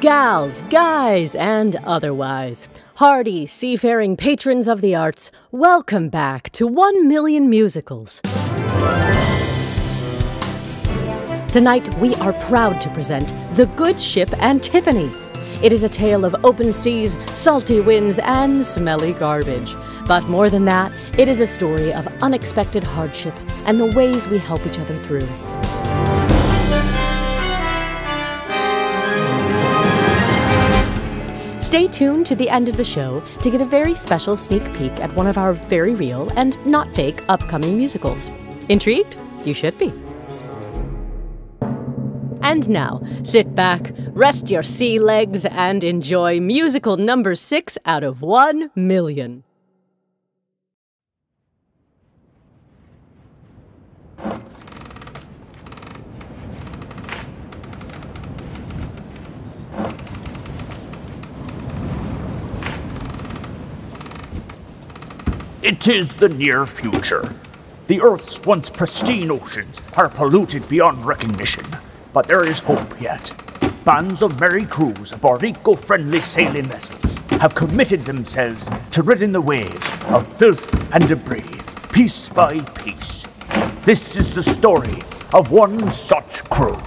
gals, guys, and otherwise. Hardy, seafaring patrons of the arts, welcome back to 1 Million Musicals. Tonight, we are proud to present The Good Ship Antiphony. It is a tale of open seas, salty winds, and smelly garbage. But more than that, it is a story of unexpected hardship and the ways we help each other through. Stay tuned to the end of the show to get a very special sneak peek at one of our very real and not fake upcoming musicals. Intrigued? You should be. And now, sit back, rest your sea legs, and enjoy musical number six out of one million. It is the near future. The Earth's once pristine oceans are polluted beyond recognition, but there is hope yet. Bands of merry crews aboard eco friendly sailing vessels have committed themselves to ridding the waves of filth and debris, piece by piece. This is the story of one such crew.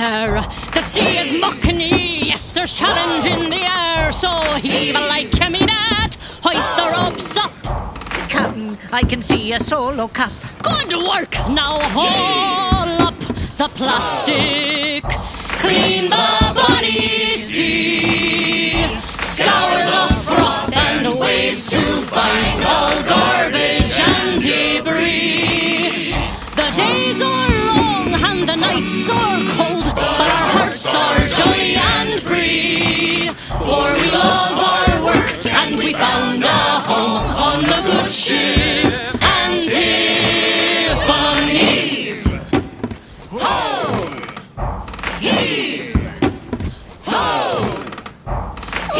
Nearly there. The sea is mocking ye. Yes, there's challenge in the air. So heave a like mean it. Hoist the ropes up. Captain, I can see a Solo cup. Good work. Now haul up the plastic. Clean the bonny sea. Scour the froth and the waves to find all garbage and free. For we love our work and we found a home on the good ship. Antiphony.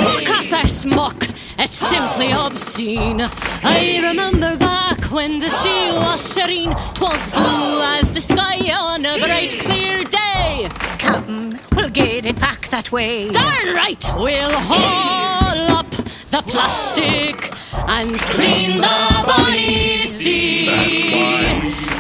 Look at this muck! It's simply obscene. I remember back when the sea was serene. 'Twas blue as the sky on a bright, clear day. Captain, we'll get it back that way. Darn right, we'll haul up the plastic and clean the bonny sea.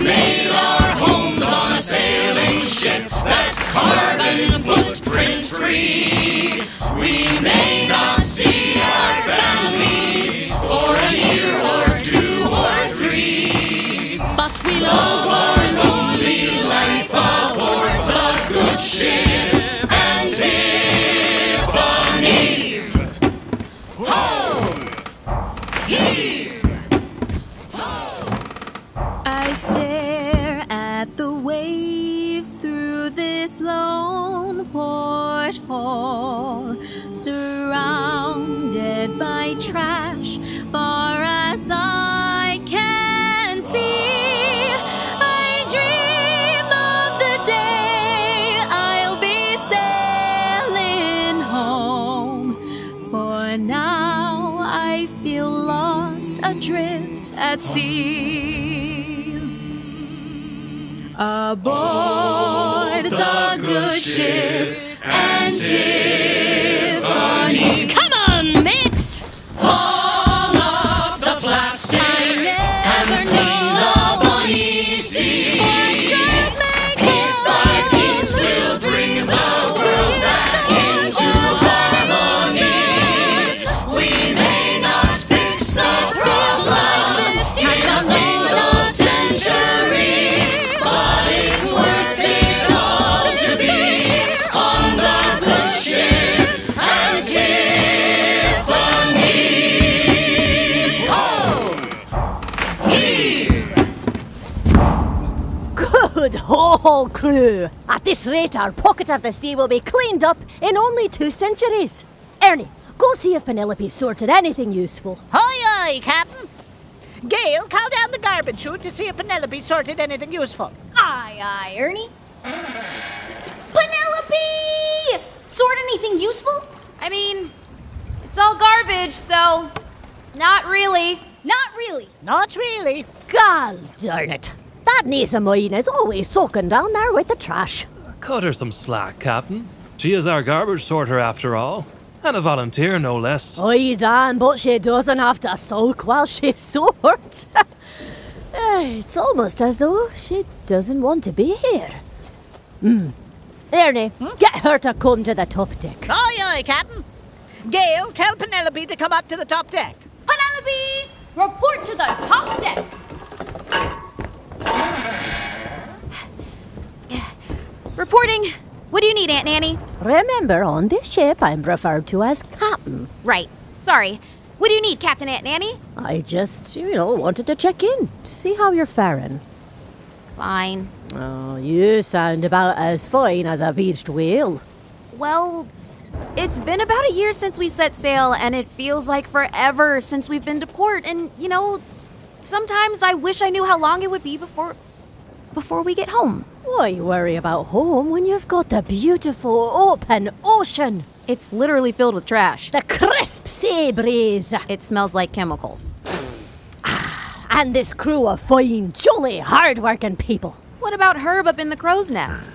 Made our homes on a sailing ship that's carbon footprint free. We may not see our families for a year or two or three, but we love our lonely life aboard the good ship this lone porthole, surrounded by trash far as I can see. I dream of the day I'll be sailing home. For now, I feel lost adrift at sea. Aboard the good ship Antiphony. Come on, mates! Haul up the plastic and clean Good haul, crew! At this rate, our pocket of the sea will be cleaned up in only two centuries. Ernie, go see if Penelope sorted anything useful. Aye, aye, Captain. Gail, call down the garbage chute to see if Penelope sorted anything useful. Aye, aye, Ernie. Penelope! Sort anything useful? I mean, it's all garbage, so not really. Not really. Not really. God darn it. That niece of mine is always soaking down there with the trash. Cut her some slack, Captain. She is our garbage sorter after all. And a volunteer, no less. Aye, Dan, but she doesn't have to soak while she sorts. Eh, it's almost as though she doesn't want to be here. Hmm. Ernie, get her to come to the top deck. Aye, aye, Captain. Gail, tell Penelope to come up to the top deck. Penelope! Report to the top deck! Reporting. What do you need, Aunt Nanny? Remember, on this ship, I'm referred to as Captain. Right. Sorry. What do you need, Captain Aunt Nanny? I just, you know, wanted to check in to see how you're faring. Fine. Oh, you sound about as fine as a beached whale. Well, it's been about a year since we set sail, and it feels like forever since we've been to port. And you know, sometimes I wish I knew how long it would be before before we get home. Why worry about home when you've got the beautiful open ocean? It's literally filled with trash. The crisp sea breeze. It smells like chemicals. Ah, and this crew of fine, jolly, hard-working people. What about Herb up in the crow's nest?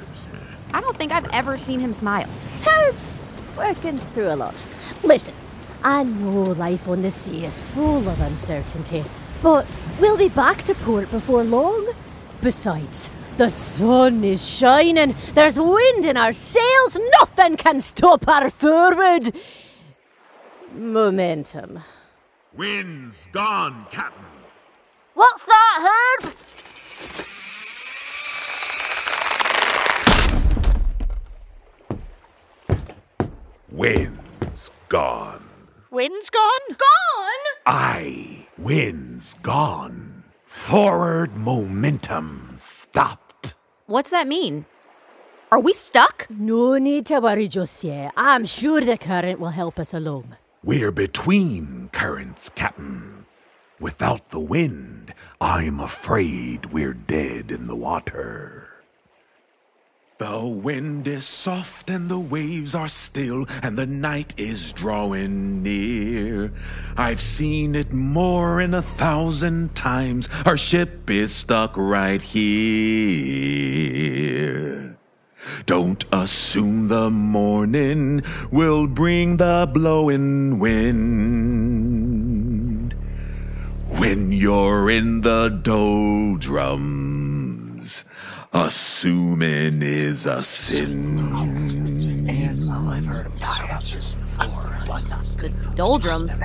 I don't think I've ever seen him smile. Herb's working through a lot. Listen, I know life on the sea is full of uncertainty, but we'll be back to port before long. Besides, the sun is shining, there's wind in our sails, nothing can stop our forward momentum. Wind's gone, Captain. What's that, Herb? Wind's gone. Wind's gone? Gone? Aye, wind's gone. Forward momentum stopped. What's that mean? Are we stuck? No need to worry just yet. I'm sure the current will help us along. We're between currents, Captain. Without the wind, I'm afraid we're dead in the water. The wind is soft and the waves are still and the night is drawing near. I've seen it more than a thousand times. Our ship is stuck right here. Don't assume the morning will bring the blowing wind. When you're in the doldrums, assuming is a sin. The doldrums.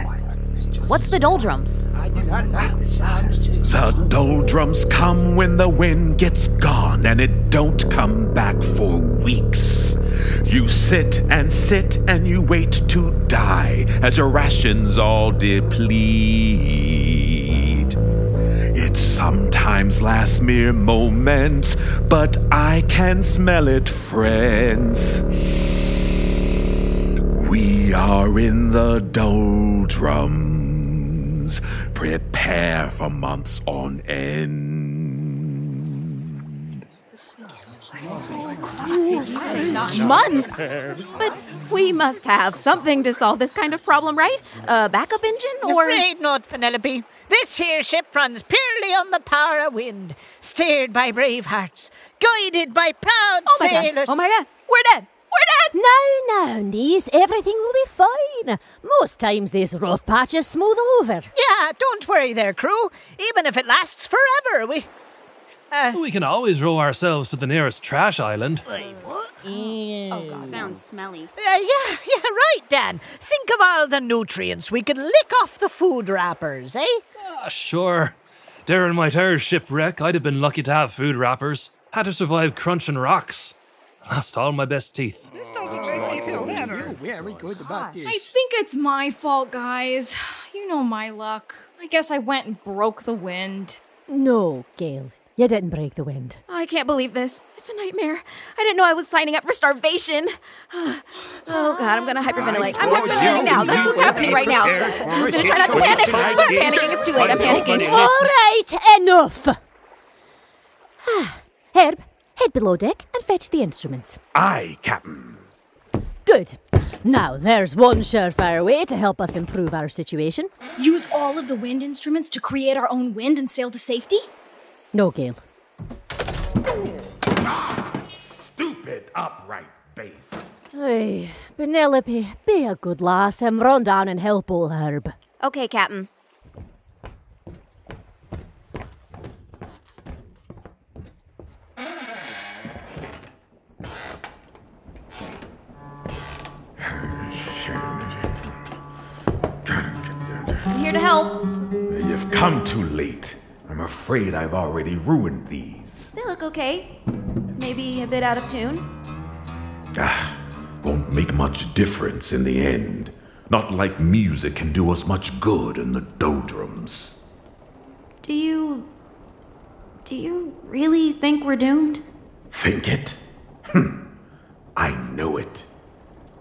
What's the doldrums? The doldrums come when the wind gets gone and it don't come back for weeks. You sit and sit and you wait to die as your rations all deplete. It sometimes lasts mere moments, but I can smell it, friends. We are in the doldrums. Prepare for months on end. Months? But we must have something to solve this kind of problem, right? A backup engine or. Afraid not, Penelope. This here ship runs purely on the power of wind, steered by brave hearts, guided by proud Oh sailors. god! Oh my god! We're dead! We're dead! No, no, niece, everything will be fine. Most times this rough patch is smooth over. Yeah, don't worry there, crew. Even if it lasts forever, we. We can always row ourselves to the nearest trash island. What? Oh God, Sounds smelly. Uh, yeah, yeah, right, Dan. Think of all the nutrients we could lick off the food wrappers, eh? Ah, sure. During my entire shipwreck, I'd have been lucky to have food wrappers. Had to survive crunching rocks. Lost all my best teeth. This doesn't really feel better. I think it's my fault, guys. You know my luck. I guess I went and broke the wind. No, Gail, You didn't break the wind. I can't believe this. It's a nightmare. I didn't know I was signing up for starvation. Oh god, I'm gonna hyperventilate. I'm hyperventilating now. That's what's happening right now. I'm gonna try not to panic. I'm panicking. It's too late. I'm panicking. All right, enough. Herb, head below deck and fetch the instruments. Aye, Captain. Good. Now, there's one surefire way to help us improve our situation. Use all of the wind instruments to create our own wind and sail to safety? No, Gail. Stupid upright bass. Hey, Penelope, be a good lass and run down and help old Herb. Okay, Captain. I'm here to help. You've come too late. I'm afraid I've already ruined these. They look okay. Maybe a bit out of tune. Ah, won't make much difference in the end. Not like music can do us much good in the doldrums. Do you. Do you really think we're doomed? Think it? Hm. I know it.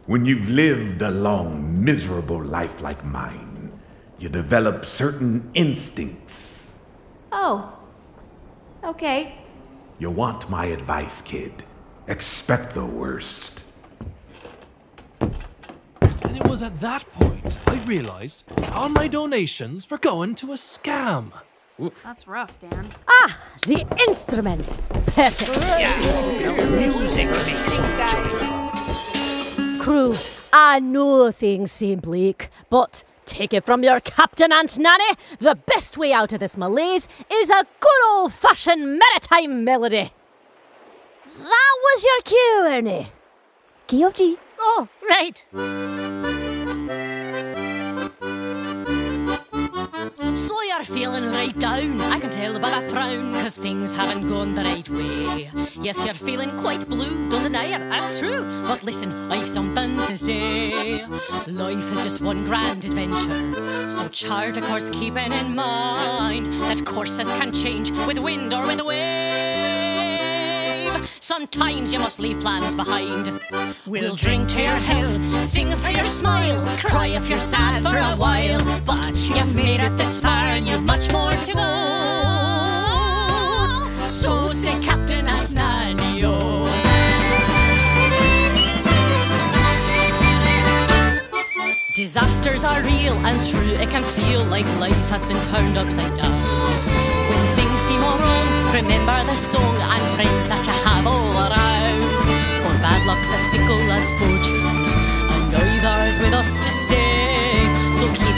When you've lived a long, miserable life like mine, you develop certain instincts. Oh. Okay. You want my advice, kid. Expect the worst. And it was at that point I realized all my donations were going to a scam. That's rough, Dan. Ah, the instruments. Perfect. Yes, Music makes me joyful. Crew, I know things seem bleak, but take it from your captain, Aunt Nanny, the best way out of this malaise is a good old fashioned maritime melody. That was your cue, Ernie. Key of G. Oh, right. You're feeling right down. I can tell by a frown, cause things haven't gone the right way. Yes, you're feeling quite blue, don't deny it, that's true. But listen, I've something to say. Life is just one grand adventure. So chart a course keeping in mind that courses can change with wind or with wave. Sometimes you must leave plans behind. We'll drink to your health, sing for your smile, cry if you're sad for a while. But you've made it this far and you've much more to go. So say Captain Asnanio. Disasters are real and true, it can feel like life has been turned upside down. When things seem all wrong, remember the song and friends that you have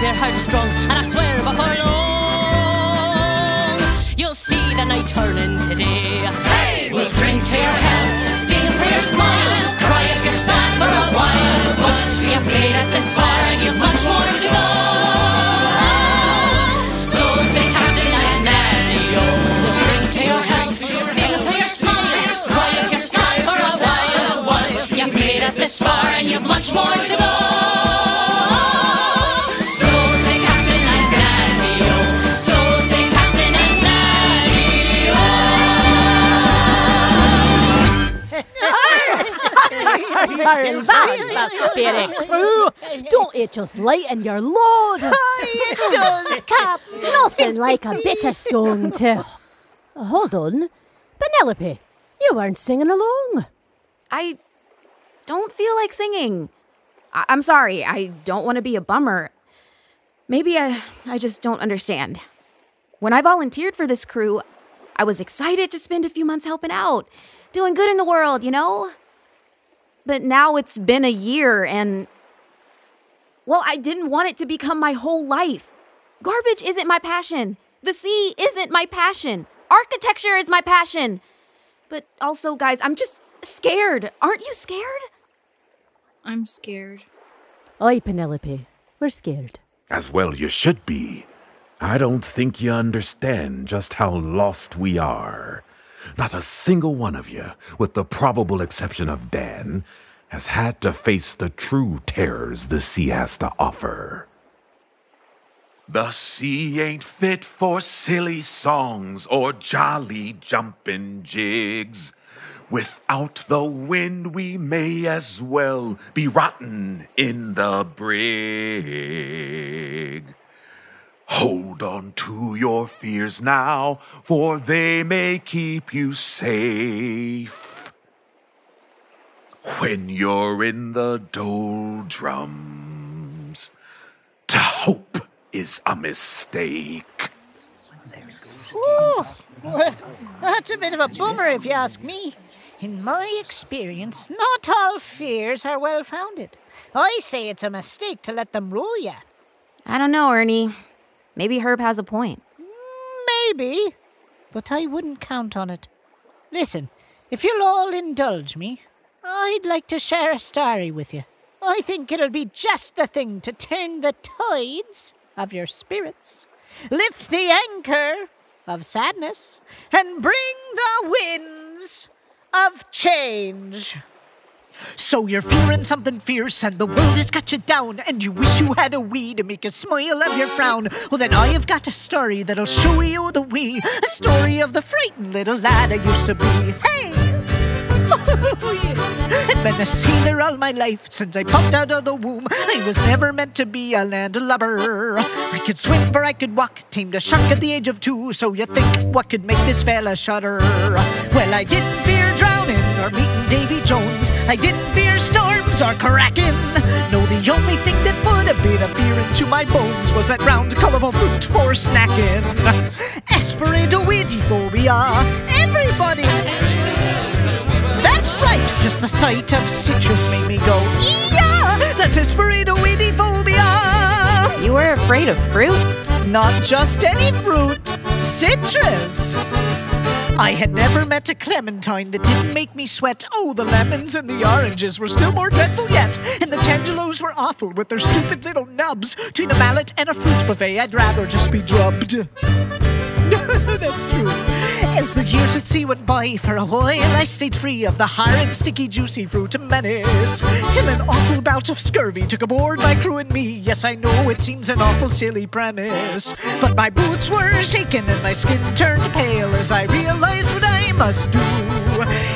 Your heart strong, and I swear before long, you'll see the night turning today. Hey! We'll drink to your health, sing for your smile, cry if you're sad for a while. But you've made it this far, and you've much more to go. So say Captain Nanny-O, we'll drink to your health, sing for your smile, cry if you're sad for a while. But you've made it this far, and you've much more to go. That's the spirit, crew. Don't it just lighten your load? it does, Cap. Nothing like a bit of song to. Hold on. Penelope, you weren't singing along. I don't feel like singing. I- I'm sorry. I don't want to be a bummer. Maybe I, I just don't understand. When I volunteered for this crew, I was excited to spend a few months helping out, doing good in the world, you know? But now it's been a year and. Well, I didn't want it to become my whole life. Garbage isn't my passion. The sea isn't my passion. Architecture is my passion. But also, guys, I'm just scared. Aren't you scared? I'm scared. Oi, Penelope, we're scared. As well you should be. I don't think you understand just how lost we are. Not a single one of you, with the probable exception of Dan, has had to face the true terrors the sea has to offer. The sea ain't fit for silly songs or jolly jumping jigs. Without the wind, we may as well be rotten in the brig. Hold on to your fears now, for they may keep you safe. When you're in the doldrums, to hope is a mistake. Ooh, well, that's a bit of a bummer if you ask me. In my experience, not all fears are well founded. I say it's a mistake to let them rule you. I don't know, Ernie. Maybe Herb has a point. Maybe, but I wouldn't count on it. Listen, if you'll all indulge me, I'd like to share a story with you. I think it'll be just the thing to turn the tides of your spirits, lift the anchor of sadness, and bring the winds of change. So you're fearing something fierce and the world has got you down and you wish you had a wee to make a smile of your frown. Well then I have got a story that'll show you the way. A story of the frightened little lad I used to be. Hey! Oh, yes. I've been a sailor all my life since I popped out of the womb. I was never meant to be a landlubber. I could swim or I could walk, tamed a shark at the age of two. So you think what could make this fella shudder? Well, I didn't fear or meeting Davy Jones. I didn't fear storms or cracking. No, the only thing that put a bit of fear into my bones was that round, colourful fruit for snacking. Esperidoidophobia. Everybody. That's right. Just the sight of citrus made me go, yeah. That's Esperidoidophobia. You were afraid of fruit? Not just any fruit. Citrus. I had never met a clementine that didn't make me sweat. Oh, the lemons and the oranges were still more dreadful yet. And the tangelos were awful with their stupid little nubs. Between a mallet and a fruit buffet, I'd rather just be drubbed. That's true. As the years at sea went by, for a while I stayed free of the hard, sticky, juicy fruit menace. Till an awful bout of scurvy took aboard my crew and me. Yes, I know it seems an awful silly premise. But my boots were shaking and my skin turned pale as I realized what I must do.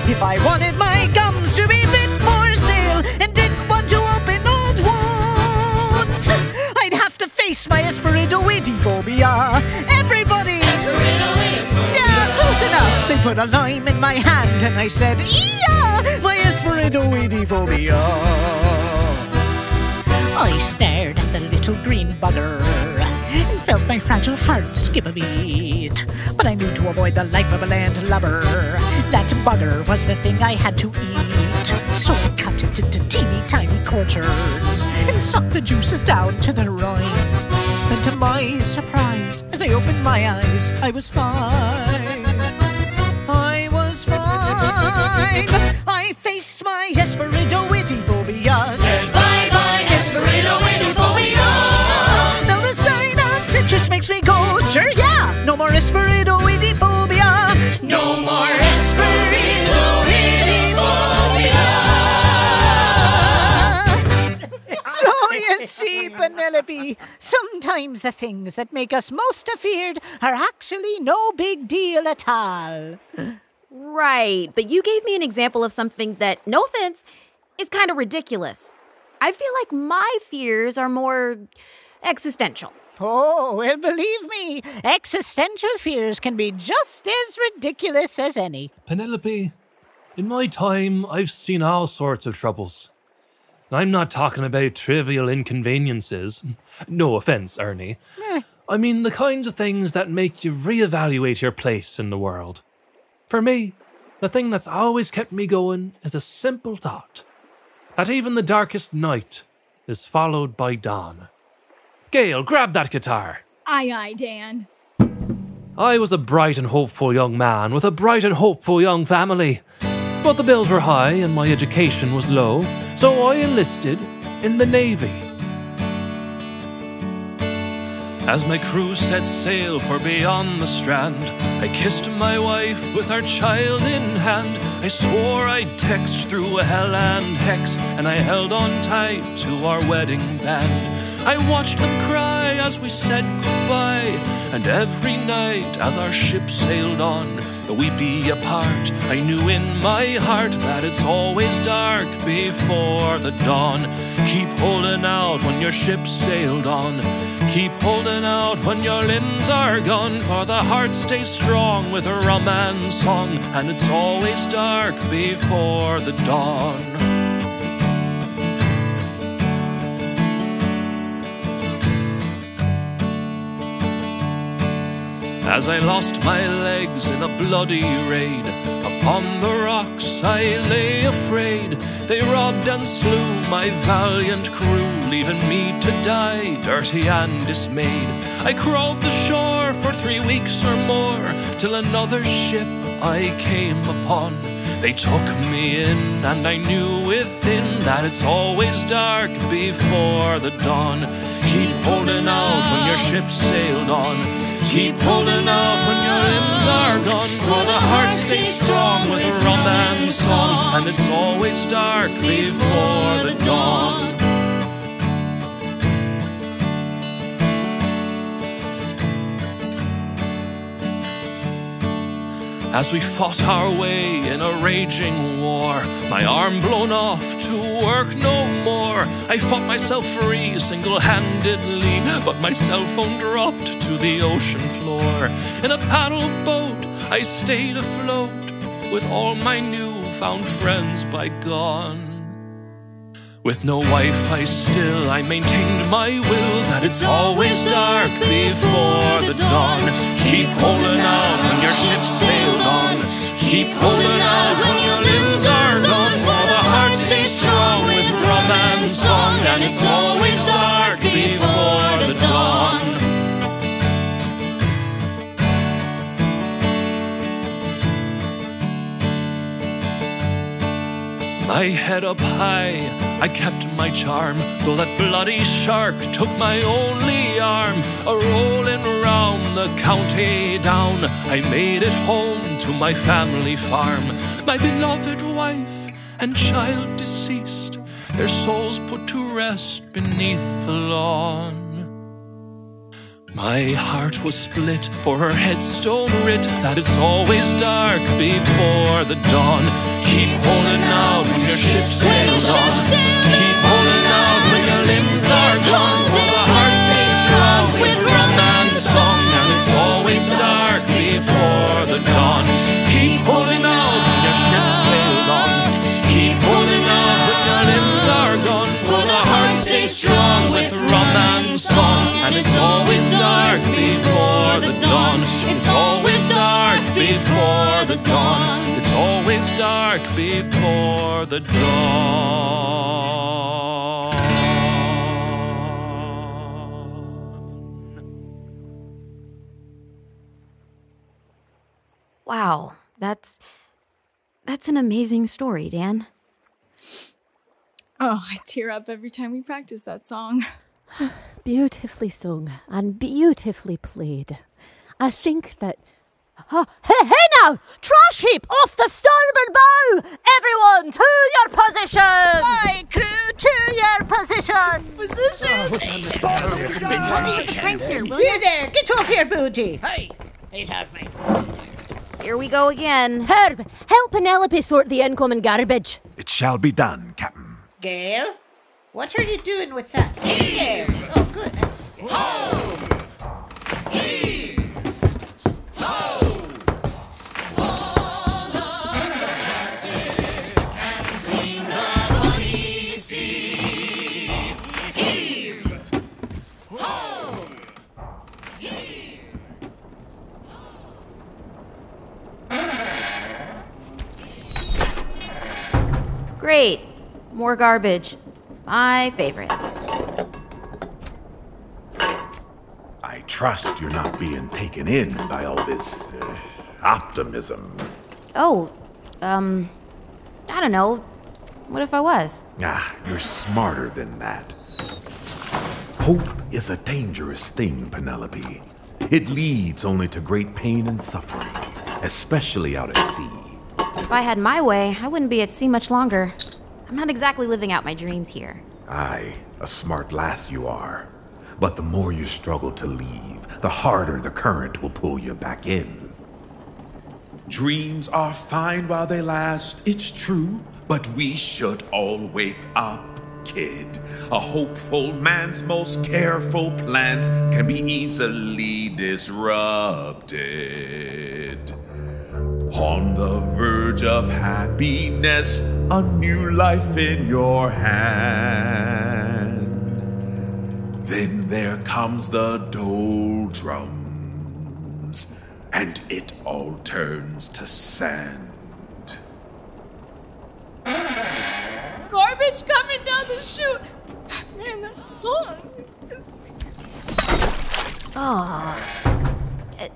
If I wanted my gums to be fit for sale and didn't want to open old wounds, I'd have to face my Esperidoidophobia. Put a lime in my hand and I said, Yeah, my Esperidoidophobia. I stared at the little green bugger and felt my fragile heart skip a beat. But I knew to avoid the life of a landlubber, that bugger was the thing I had to eat. So I cut it into teeny tiny quarters and sucked the juices down to the rind. Then, to my surprise, as I opened my eyes, I was fine. I faced my Esperidoidophobia. Said bye bye, Esperidoidophobia. Now the sight of citrus makes me go, sure, yeah. No more Esperidoidophobia. No more Esperidoidophobia. So you see, Penelope, sometimes the things that make us most afeared are actually no big deal at all. Right, but you gave me an example of something that, no offense, is kind of ridiculous. I feel like my fears are more existential. Oh, well, believe me, existential fears can be just as ridiculous as any. Penelope, in my time, I've seen all sorts of troubles. I'm not talking about trivial inconveniences. No offense, Ernie. Eh. I mean the kinds of things that make you reevaluate your place in the world. For me, the thing that's always kept me going is a simple thought that even the darkest night is followed by dawn. Gail, grab that guitar. Aye, aye, Dan. I was a bright and hopeful young man with a bright and hopeful young family. But the bills were high and my education was low, so I enlisted in the Navy. As my crew set sail for beyond the strand, I kissed my wife with our child in hand. I swore I'd text through hell and hex, and I held on tight to our wedding band. I watched them cry as we said goodbye. And every night as our ship sailed on, though we be apart, I knew in my heart that it's always dark before the dawn. Keep holding out when your ship sailed on. Keep holding out when your limbs are gone, for the heart stays strong with a rum and song, and it's always dark before the dawn. As I lost my legs in a bloody raid, upon the rocks I lay afraid. They robbed and slew my valiant crew, leaving me to die dirty and dismayed. I crawled the shore for three weeks or more, till another ship I came upon. They took me in, and I knew within that it's always dark before the dawn. Keep holding out when your ship sailed on. Keep holding out when your limbs are gone, for the heart stays strong with rum and song, and it's always dark before the dawn. As we fought our way in a raging war, my arm blown off to work no more. I fought myself free single handedly, but my cell phone dropped to the ocean floor. In a paddle boat, I stayed afloat with all my newfound friends by gone. With no Wi-Fi still, I maintained my will that it's always dark before the dawn. Keep holding out when your ship sailed on. Keep holding out when your limbs are gone. For the heart stays strong with rum and song, and it's always dark before the dawn. My head up high, I kept my charm, though that bloody shark took my only arm. A rolling round the County Down, I made it home to my family farm. My beloved wife and child deceased, their souls put to rest beneath the lawn. My heart was split for her headstone writ that it's always dark before the dawn. Keep holding out when your ship sails on. Keep holding out when your limbs are gone. For the heart stays strong with rum and song, and it's always dark before the dawn. Keep holding out when your ship sailed on. Keep holding out when your limbs are gone. For the heart stays strong with rum and song, and it's always dark before the dawn. It's always dark before the dawn. It's always dark before the dawn. Wow, that's that's an amazing story, Dan. Oh, I tear up every time we practice that song. Beautifully sung and beautifully played. I think that. Oh, hey, hey now! Trash heap off the starboard bow! Everyone to your positions! My crew to your position! Oh, you there, get off here, booty! Hey, he's off me. Here we go again. Herb, help Penelope sort the incoming garbage. It shall be done, Captain. Gail, what are you doing with that? There. Oh, goodness. Great. More garbage. My favorite. I trust you're not being taken in by all this uh, optimism. Oh, um, I don't know. What if I was? Ah, you're smarter than that. Hope is a dangerous thing, Penelope. It leads only to great pain and suffering, especially out at sea. If I had my way, I wouldn't be at sea much longer. I'm not exactly living out my dreams here. Aye, a smart lass you are. But the more you struggle to leave, the harder the current will pull you back in. Dreams are fine while they last, it's true, but we should all wake up, kid. A hopeful man's most careful plans can be easily disrupted. On the verge of happiness, a new life in your hand. Then there comes the doldrums, and it all turns to sand. Garbage coming down the chute. Man, that song. Oh.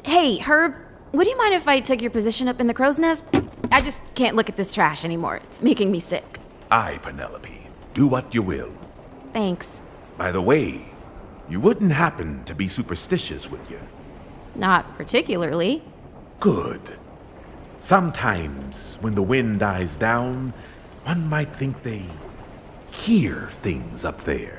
Hey, Herb, would you mind if I took your position up in the crow's nest? I just can't look at this trash anymore. It's making me sick. Aye, Penelope. Do what you will. Thanks. By the way, you wouldn't happen to be superstitious, would you? Not particularly. Good. Sometimes, when the wind dies down, one might think they hear things up there.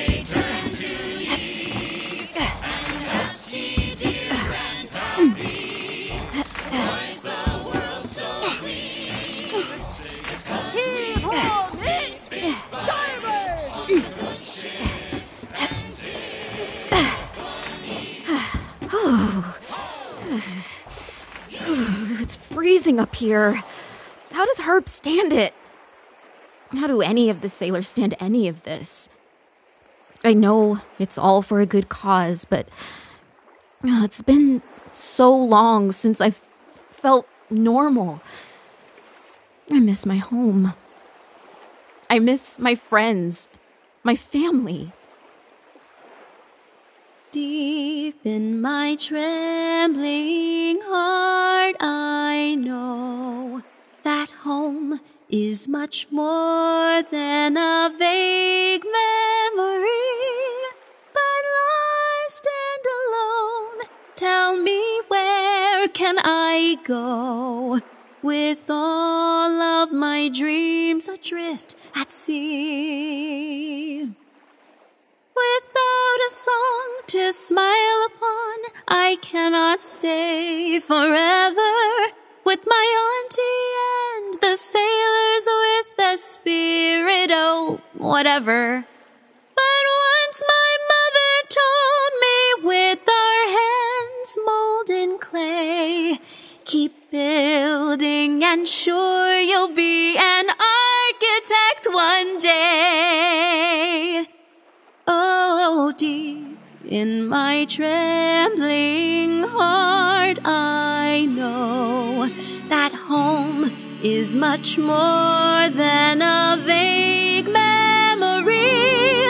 up here. How does Herb stand it? How do any of the sailors stand any of this? I know it's all for a good cause, but uh, it's been so long since I've felt normal. I miss my home. I miss my friends, my family. Deep in my trembling heart, I know that home is much more than a vague memory. But lost and alone, tell me where can I go with all of my dreams adrift at sea? Without a song to smile upon, I cannot stay forever with my auntie and the sailors with the spirit, oh, whatever. But once my mother told me with our hands mold in clay, keep building and sure you'll be an architect one day. In my trembling heart, I know that home is much more than a vague memory.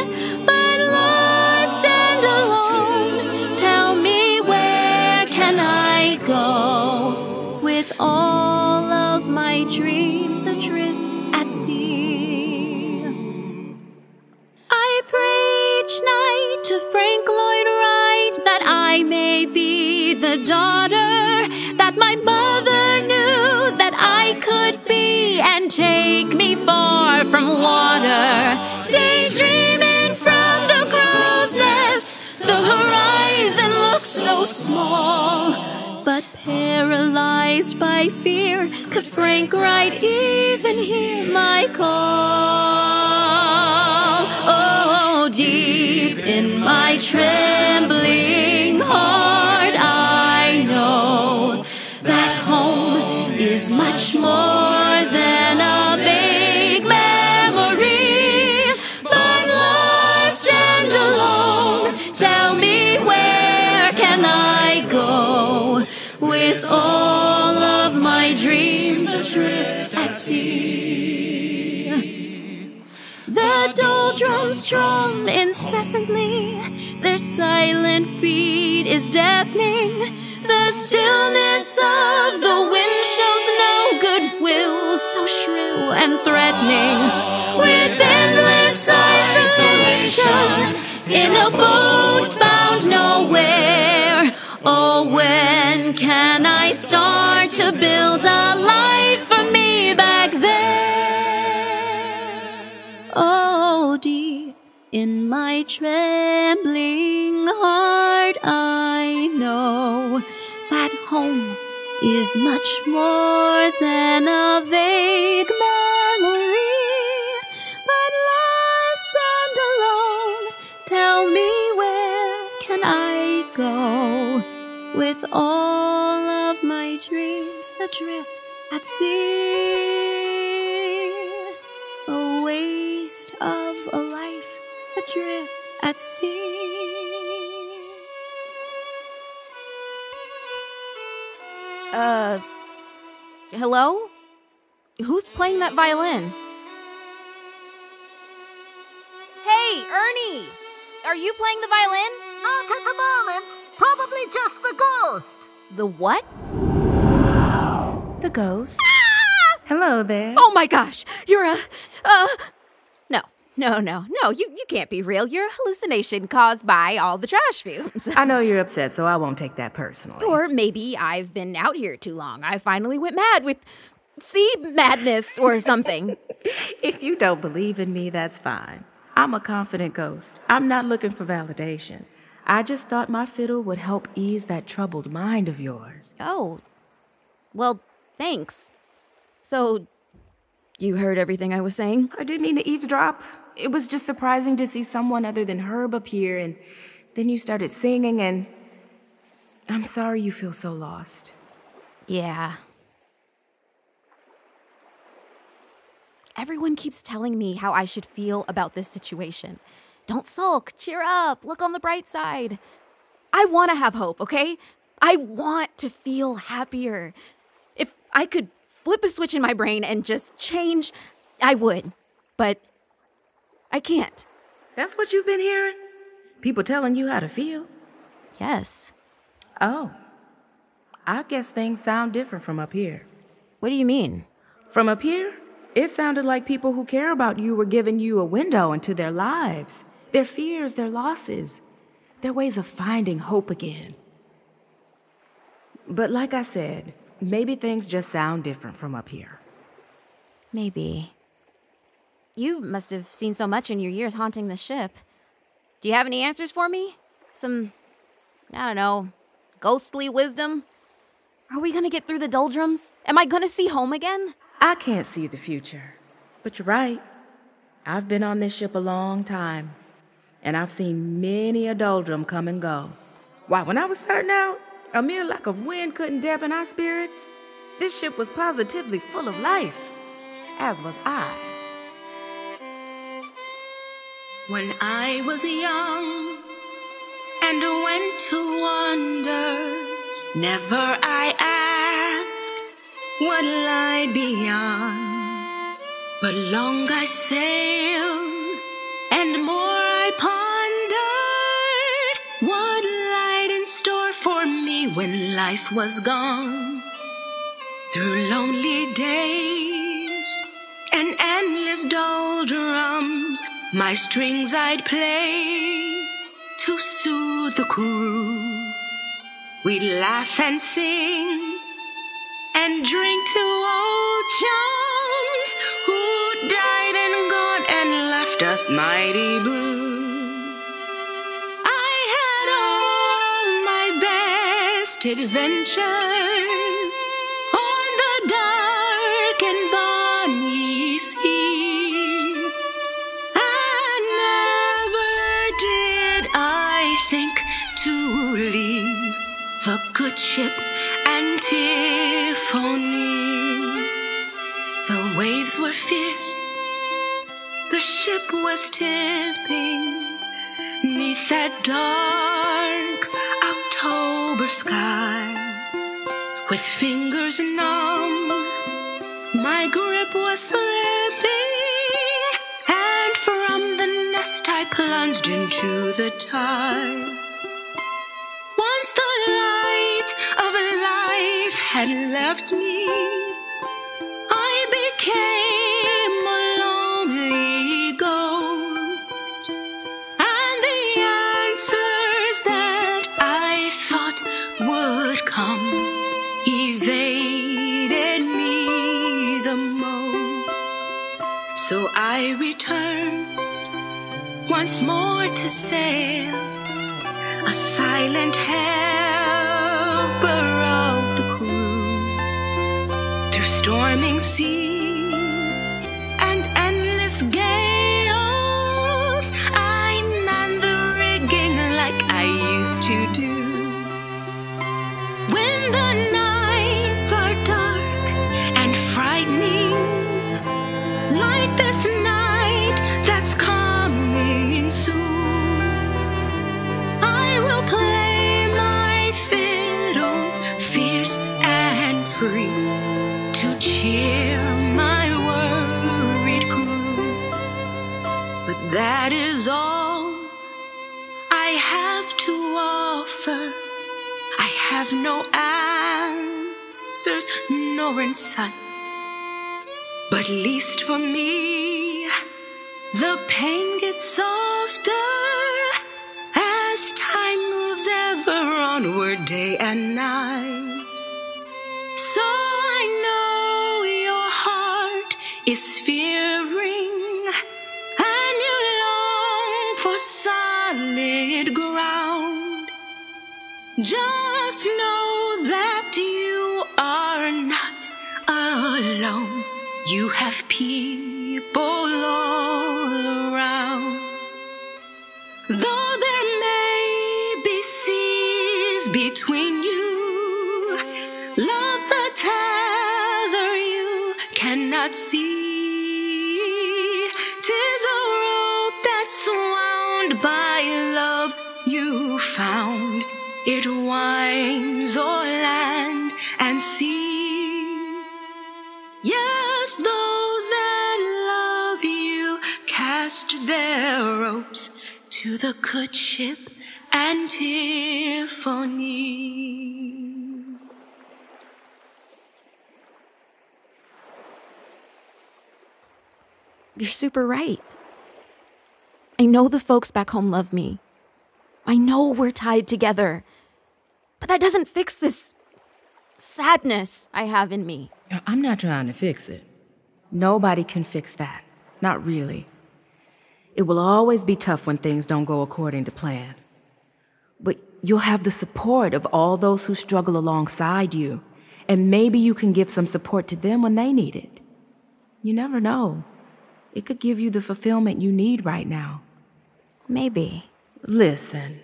But lost and alone, tell me where can I go with all of my dreams adrift at sea? I pray each night to Frank Lloyd I may be the daughter that my mother knew that I could be and take me far from water. Daydreaming from the crow's nest, the horizon looks so small. But paralyzed by fear, could Frank Wright even hear my call? In my trembling heart, I know that home is much more Doldrums drum incessantly, their silent beat is deafening. The stillness of the wind shows no goodwill, so shrill and threatening with endless isolation in a boat bound nowhere. Oh, when can I start to build a life in my trembling heart, I know that home is much more than a vague memory. But lost and alone, tell me where can I go with all of my dreams adrift at sea? A waste of a life adrift at sea. Uh, hello? Who's playing that violin? Hey, Ernie! Are you playing the violin? Not at the moment. Probably just the ghost. The what? The ghost. Hello there. Oh my gosh! You're a. Uh. No, no, no. You, you can't be real. You're a hallucination caused by all the trash fumes. I know you're upset, so I won't take that personally. Or maybe I've been out here too long. I finally went mad with sea madness or something. if you don't believe in me, that's fine. I'm a confident ghost. I'm not looking for validation. I just thought my fiddle would help ease that troubled mind of yours. Oh. Well, thanks. So, you heard everything I was saying? I didn't mean to eavesdrop. It was just surprising to see someone other than Herb appear, and then you started singing, and I'm sorry you feel so lost. Yeah. Everyone keeps telling me how I should feel about this situation. Don't sulk, cheer up, look on the bright side. I want to have hope, okay? I want to feel happier. If I could flip a switch in my brain and just change, I would. But I can't. That's what you've been hearing? People telling you how to feel? Yes. Oh. I guess things sound different from up here. What do you mean? From up here, it sounded like people who care about you were giving you a window into their lives, their fears, their losses, their ways of finding hope again. But like I said, maybe things just sound different from up here. Maybe. You must have seen so much in your years haunting the ship. Do you have any answers for me? Some, I don't know, ghostly wisdom? Are we gonna get through the doldrums? Am I gonna see home again? I can't see the future. But you're right. I've been on this ship a long time, and I've seen many a doldrum come and go. Why, when I was starting out, a mere lack of wind couldn't dampen our spirits. This ship was positively full of life, as was I. When I was young and went to wander, never I asked what lied beyond. But long I sailed and more I pondered what lied in store for me when life was gone. Through lonely days and endless doldrums, my strings I'd play to soothe the crew. We'd laugh and sing and drink to old chums who died and gone and left us mighty blue. I had all my best adventures the good ship Antiphony. The waves were fierce, the ship was tipping neath that dark October sky. With fingers numb, my grip was slipping, and from the nest I plunged into the tide. left me, I became a lonely ghost. And the answers that I thought would come evaded me the most. So I returned once more to sail a silent head. Storming seas nor insights. But least for me, the pain gets softer as time moves ever onward, day and night. So I know your heart is fearing, and you long for solid ground. Just know that you alone. You have people the good ship Antiphony. You're super right. I know the folks back home love me. I know we're tied together. But that doesn't fix this sadness I have in me. I'm not trying to fix it. Nobody can fix that. Not really. It will always be tough when things don't go according to plan. But you'll have the support of all those who struggle alongside you, and maybe you can give some support to them when they need it. You never know. It could give you the fulfillment you need right now. Maybe. Listen,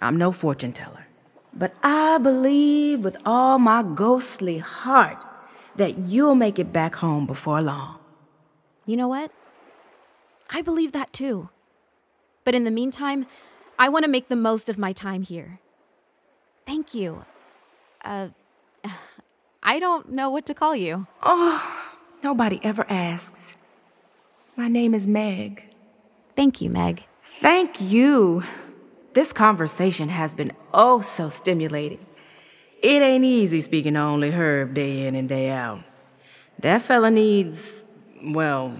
I'm no fortune teller, but I believe with all my ghostly heart that you'll make it back home before long. You know what? I believe that too. But in the meantime, I want to make the most of my time here. Thank you. Uh, I don't know what to call you. Oh, nobody ever asks. My name is Meg. Thank you, Meg. Thank you. This conversation has been oh so stimulating. It ain't easy speaking to only Herb day in and day out. That fella needs, well,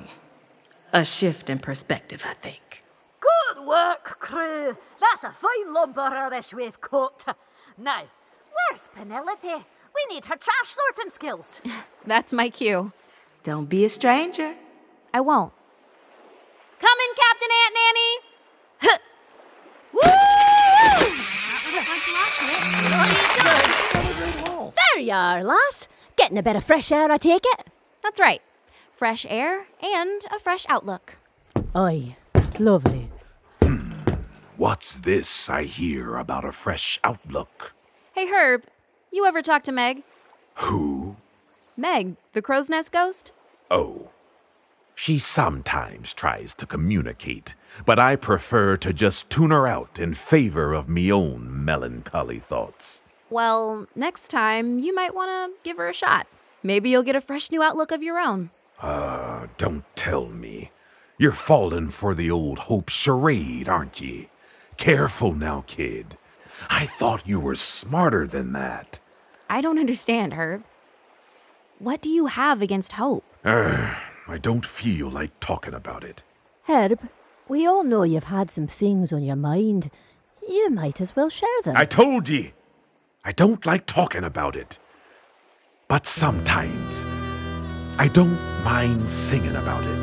a shift in perspective, I think. Good work, crew. That's a fine lump of rubbish we've cut. Now, where's Penelope? We need her trash sorting skills. That's my cue. Don't be a stranger. I won't. Coming, Captain Aunt Nanny! Woo! There you are, lass. Getting a bit of fresh air, I take it. That's right. Fresh air and a fresh outlook. Aye, lovely. Hmm, what's this I hear about a fresh outlook? Hey, Herb, you ever talk to Meg? Who? Meg, the crow's nest ghost? Oh. She sometimes tries to communicate, but I prefer to just tune her out in favor of me own melancholy thoughts. Well, next time you might want to give her a shot. Maybe you'll get a fresh new outlook of your own. Ah, don't tell me. You're falling for the old hope charade, aren't ye? Careful now, kid. I thought you were smarter than that. I don't understand, Herb. What do you have against hope? Urgh, I don't feel like talking about it. Herb, we all know you've had some things on your mind. You might as well share them. I told ye! I don't like talking about it. But sometimes, I don't mind singing about it.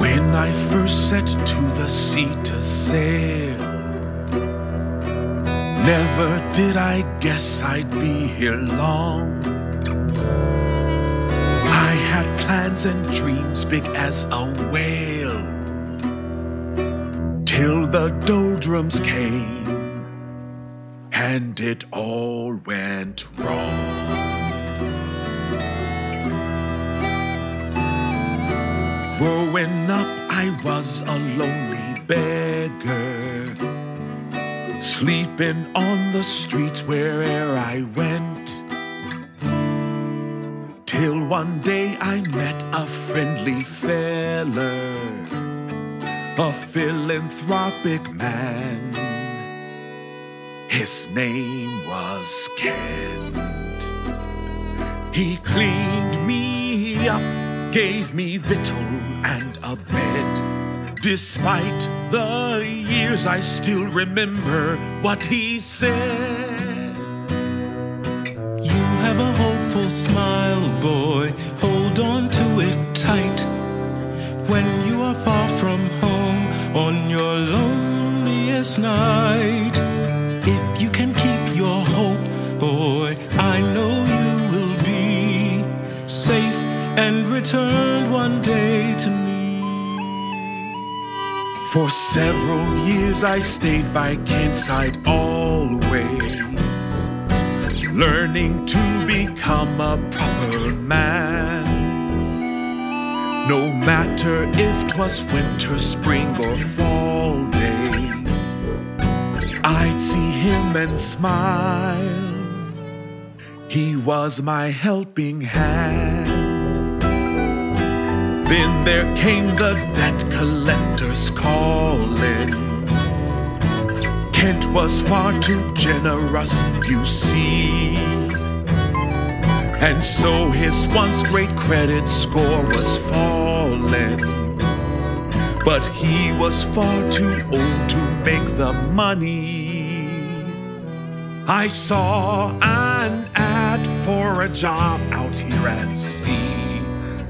When I first set to the sea to sail, never did I guess I'd be here long. I had plans and dreams big as a whale, till the doldrums came and it all went wrong. Growing up, I was a lonely beggar, sleeping on the streets where'er I went. Till one day I met a friendly feller, a philanthropic man. His name was Kent. He cleaned me up gave me victual and a bed. Despite the years, I still remember what he said. You have a hopeful smile, boy. Hold on to it tight. When you are far from home on your loneliest night, if you can keep your hope, boy, I know you will be safe and returned one day to me. For several years I stayed by Kent's side always, learning to become a proper man. No matter if 'twas winter, spring, or fall days, I'd see him and smile. He was my helping hand. Then there came the debt collectors calling. Kent was far too generous, you see. And so his once great credit score was falling. But he was far too old to make the money. I saw an ad for a job out here at sea.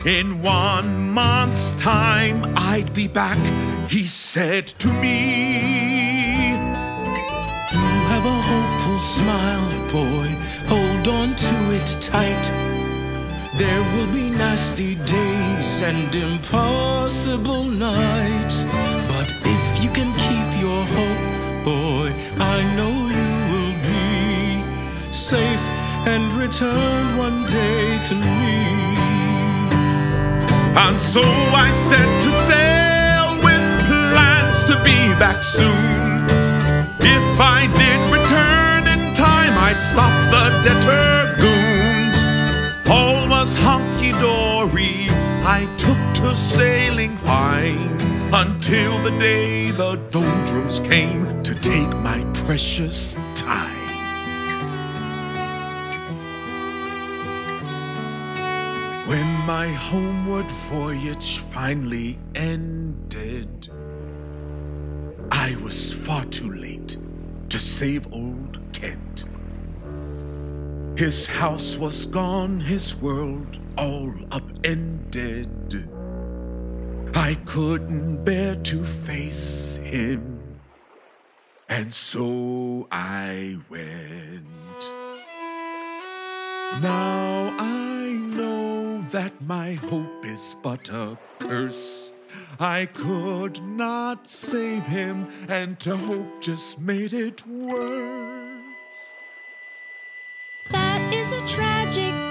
In one month's time, I'd be back, he said to me. You have a hopeful smile, boy. Hold on to it tight. There will be nasty days and impossible nights. But if you can keep your hope, boy, I know you will be safe and returned one day to me. And so I set to sail with plans to be back soon. If I did return in time, I'd stop the debtor goons. All was hunky dory. I took to sailing fine until the day the doldrums came to take my precious time. My homeward voyage finally ended, I was far too late to save old Kent. His house was gone, his world all upended. I couldn't bear to face him, and so I went. Now I that my hope is but a curse. I could not save him, and to hope just made it worse. That is a tragic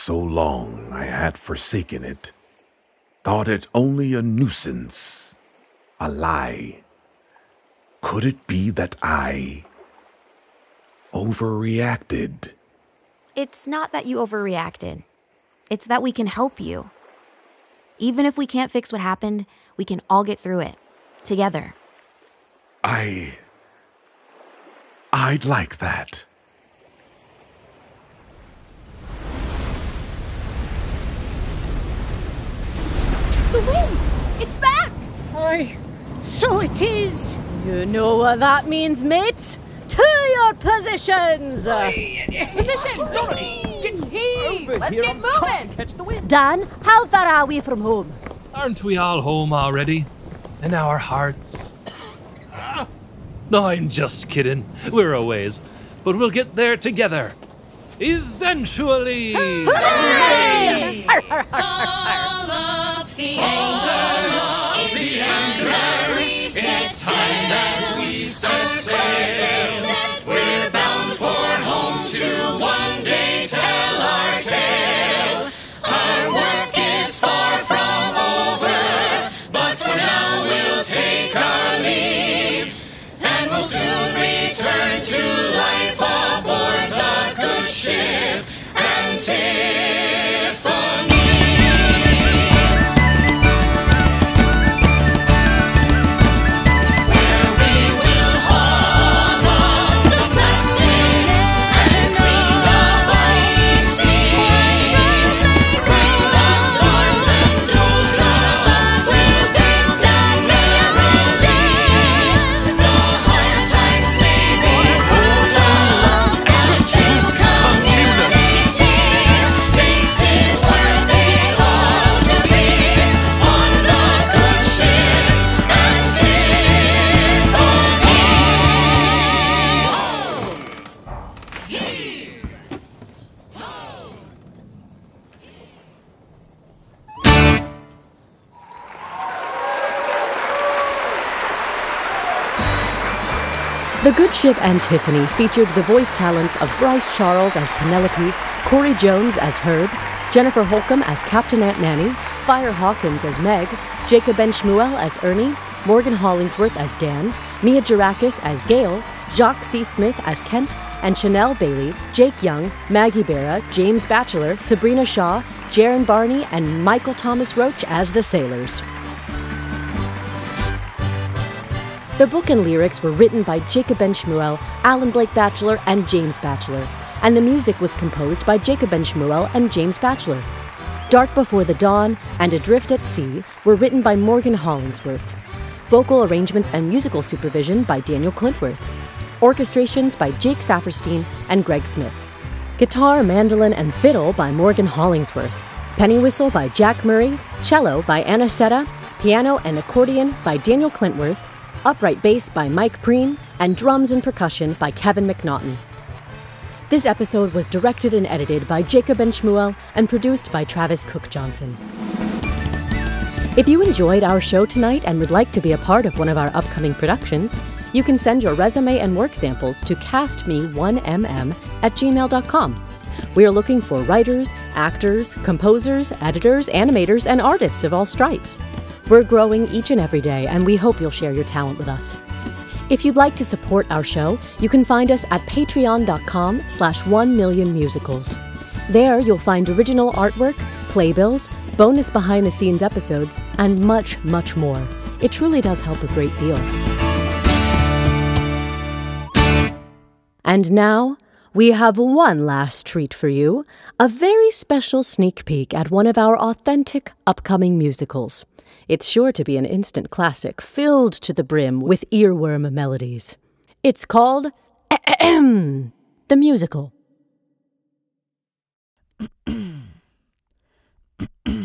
so long I had forsaken it, thought it only a nuisance, a lie. Could it be that I overreacted? It's not that you overreacted, it's that we can help you. Even if we can't fix what happened, we can all get through it together. I. I'd like that. The wind! It's back! Aye, so it is. You know what that means, mates? To your positions! Positions! Hey, let's get moving! Catch the wind. Dan, how far are we from home? Aren't we all home already? In our hearts? No, I'm just kidding. We're a ways. But we'll get there together. Eventually! All up the anchor. It's time that we set sail. Ship Antiphony featured the voice talents of Bryce Charles as Penelope, Corey Jones as Herb, Jennifer Holcomb as Captain Aunt Nanny, Fire Hawkins as Meg, Jacob Ben Shmuel as Ernie, Morgan Hollingsworth as Dan, Mia Jarakis as Gail, Jacques C. Smith as Kent, and Chanel Bailey, Jake Young, Maggie Barra, James Batchelor, Sabrina Shaw, Jaron Barney, and Michael Thomas Roach as the sailors. The book and lyrics were written by Jacob Ben Shmuel, Alan Blake Batchelor, and James Batchelor, and the music was composed by Jacob Ben Shmuel and James Batchelor. Dark Before the Dawn and Adrift at Sea were written by Morgan Hollingsworth. Vocal arrangements and musical supervision by Daniel Clintworth. Orchestrations by Jake Saperstein and Greg Smith. Guitar, mandolin, and fiddle by Morgan Hollingsworth. Penny whistle by Jack Murray. Cello by Anna Setta. Piano and accordion by Daniel Clintworth. Upright bass by Mike Preen. And drums and percussion by Kevin McNaughton. This episode was directed and edited by Jacob Ben Shmuel and produced by Travis Cook Johnson. If you enjoyed our show tonight and would like to be a part of one of our upcoming productions, you can send your resume and work samples to castme1mm at gmail.com. We are looking for writers, actors, composers, editors, animators, and artists of all stripes. We're growing each and every day, and we hope you'll share your talent with us. If you'd like to support our show, you can find us at patreon.com slash 1 million musicals. There you'll find original artwork, playbills, bonus behind the scenes episodes, and much, much more. It truly does help a great deal. And now, we have one last treat for you a very special sneak peek at one of our authentic upcoming musicals. It's sure to be an instant classic filled to the brim with earworm melodies. It's called The Musical.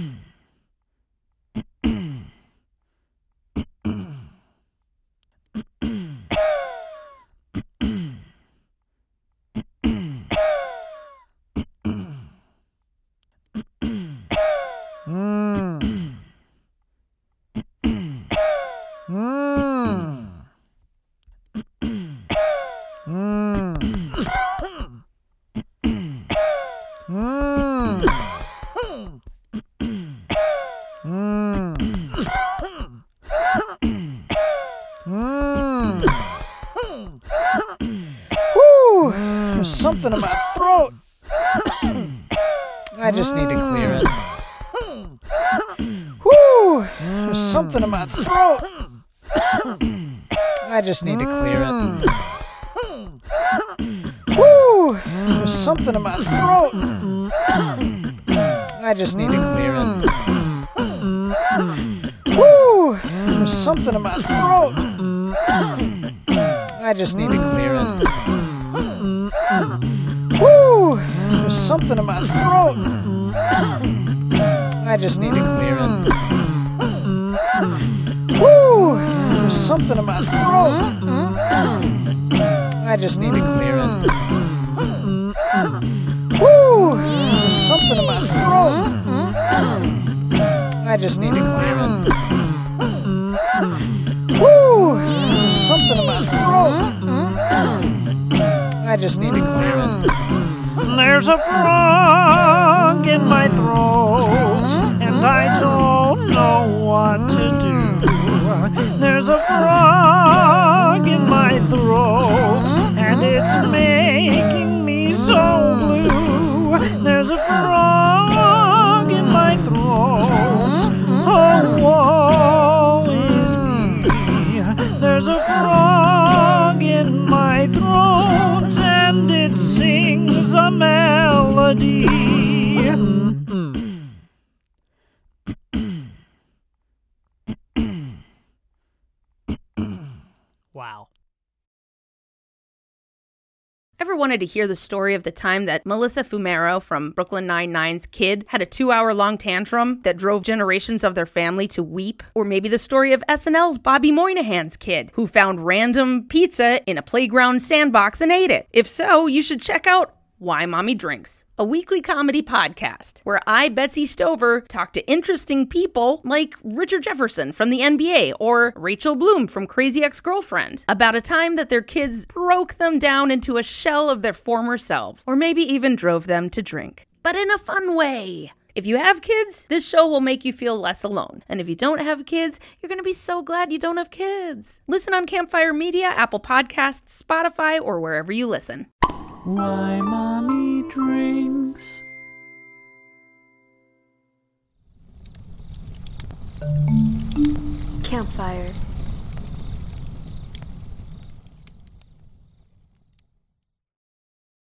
something in my throat. I just need to clear it. Whew, there's something in my throat. I just need to clear it. Whew, there's something in my throat. I just need to clear it. Whew, there's something in my throat. I just need to clear it. Something in my throat. Mm-hmm. I just need to clear it. Mm-hmm. Whew, there's something in my throat. Mm-hmm. I just need to clear it. There's something in my throat. I just need to clear it. There's a frog in my throat, wanted to hear the story of the time that Melissa Fumero from Brooklyn Nine-Nine's kid had a two-hour-long tantrum that drove generations of their family to weep? Or maybe the story of SNL's Bobby Moynihan's kid who found random pizza in a playground sandbox and ate it? If so, you should check out Why Mommy Drinks, a weekly comedy podcast where I, Betsy Stover, talk to interesting people like Richard Jefferson from the NBA or Rachel Bloom from Crazy Ex Girlfriend about a time that their kids broke them down into a shell of their former selves, or maybe even drove them to drink. But in a fun way. If you have kids, this show will make you feel less alone. And if you don't have kids, you're going to be so glad you don't have kids. Listen on Campfire Media, Apple Podcasts, Spotify, or wherever you listen. Why mommy drinks. Campfire